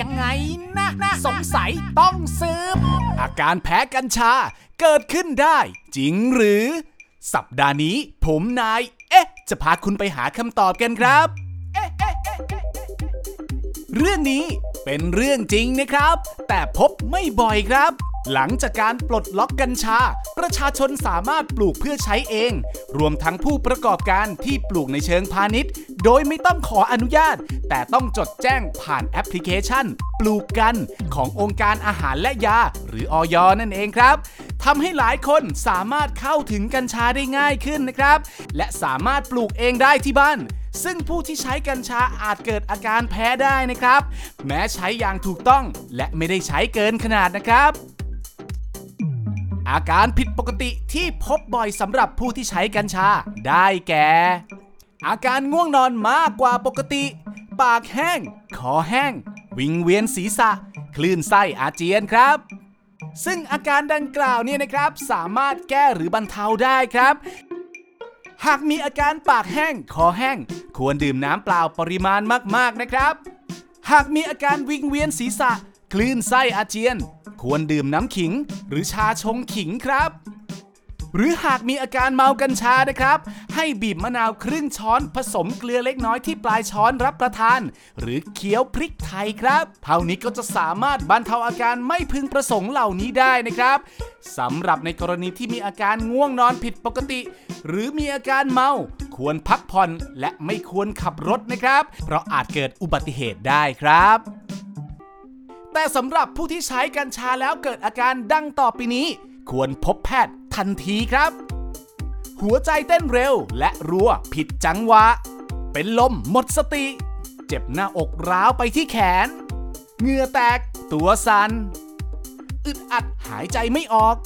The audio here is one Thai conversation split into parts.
ยังไงนะนะสงสัยต้องสืบ อาการแพ้กัญชาเกิดขึ้นได้ จริงหรือ สัปดาห์นี้ ผมนาย เอ๊ะ จะพาคุณไปหาคำตอบกันครับ เรื่องนี้เป็นเรื่องจริงนะครับ แต่พบไม่บ่อยครับ หลังจากการปลดล็อกกัญชา ประชาชนสามารถปลูกเพื่อใช้เอง รวมทั้งผู้ประกอบการที่ปลูกในเชิงพาณิชย์ โดยไม่ต้องขออนุญาต แต่ต้องจดแจ้งผ่านแอปพลิเคชัน ปลูกกันขององค์การอาหารและยา หรืออยนั่นเองครับทำให้หลายคนสามารถเข้าถึงกัญชาได้ง่ายขึ้นนะครับ และสามารถปลูกเองได้ที่บ้านซึ่งผู้ที่ใช้กัญชาอาจเกิดอาการแพ้ได้นะครับ แม้ใช้อย่างถูกต้องและไม่ได้ใช้เกินขนาดนะครับ อาการผิดปกติที่พบบ่อยสำหรับผู้ที่ใช้กัญชา ได้แก่ อาการง่วงนอนมากกว่าปกติ ปากแห้ง คอแห้ง วิงเวียนศีรษะ คลื่นไส้อาเจียนครับ ซึ่งอาการดังกล่าวเนี่ยนะครับ สามารถแก้หรือบรรเทาได้ครับ หากมีอาการปากแห้ง คอแห้ง ควรดื่มน้ำเปล่าปริมาณมากๆนะครับ หากมีอาการวิงเวียนศีรษะ คลื่นไส้อาเจียน ควรดื่มน้ำขิง หรือชาชงขิงครับ หรือหากมีอาการเมากัญชานะครับ ให้บีบมะนาวครึ่งช้อนผสมเกลือเล็กน้อยที่ปลายช้อนรับประทาน หรือเคี้ยวพริกไทยครับ เท่านี้ก็จะสามารถบรรเทาอาการไม่พึงประสงค์เหล่านี้ได้นะครับสำหรับในกรณีที่มีอาการง่วงนอนผิดปกติ หรือมีอาการเมา ควรพักผ่อนและไม่ควรขับรถนะครับ เพราะอาจเกิดอุบัติเหตุได้ครับ แต่สำหรับผู้ที่ใช้กัญชาแล้วเกิดอาการดังต่อไปนี้ ควรพบแพทย์ทันทีครับ หัวใจเต้นเร็วและรัวผิดจังหวะ เป็นลมหมดสติ เจ็บหน้าอกร้าวไปที่แขน เหงื่อแตก ตัวสัน่นอึดอัดหายใจไม่ออก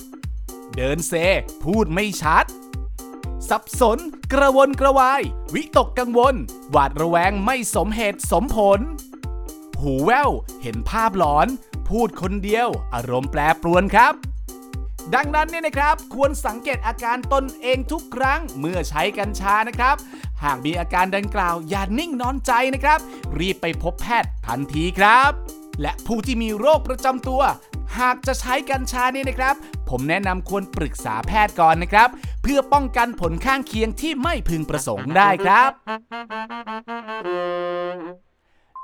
เดินเซ พูดไม่ชัด สับสน กระวนกระวาย วิตกกังวล หวาดระแวงไม่สมเหตุสมผล หูแว่ว เห็นภาพหลอน พูดคนเดียว อารมณ์แปรปรวนครับ ดังนั้นเนี่ยนะครับ ควรสังเกตอาการตนเองทุกครั้งเมื่อใช้กัญชานะครับ หากมีอาการดังกล่าวอย่านิ่งนอนใจนะครับ รีบไปพบแพทย์ทันทีครับ และผู้ที่มีโรคประจำตัว หากจะใช้กัญชาเนี่ยนะครับ ผมแนะนำควรปรึกษาแพทย์ก่อนนะครับ เพื่อป้องกันผลข้างเคียงที่ไม่พึงประสงค์ได้ครับ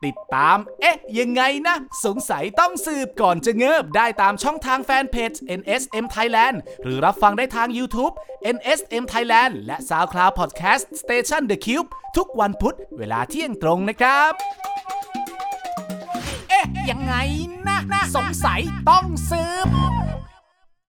ติดตาม เอ๊ะ ยังไงนะ สงสัยต้องสืบก่อนจะเงิบได้ตามช่องทางแฟนเพจ NSM Thailand หรือรับฟังได้ทาง YouTube NSM Thailand และ SoundCloud Podcast Station The Cube ทุกวันพุธเวลาเที่ยงตรงนะครับ เอ๊ะ ยังไงนะนะสงสัยต้องสืบ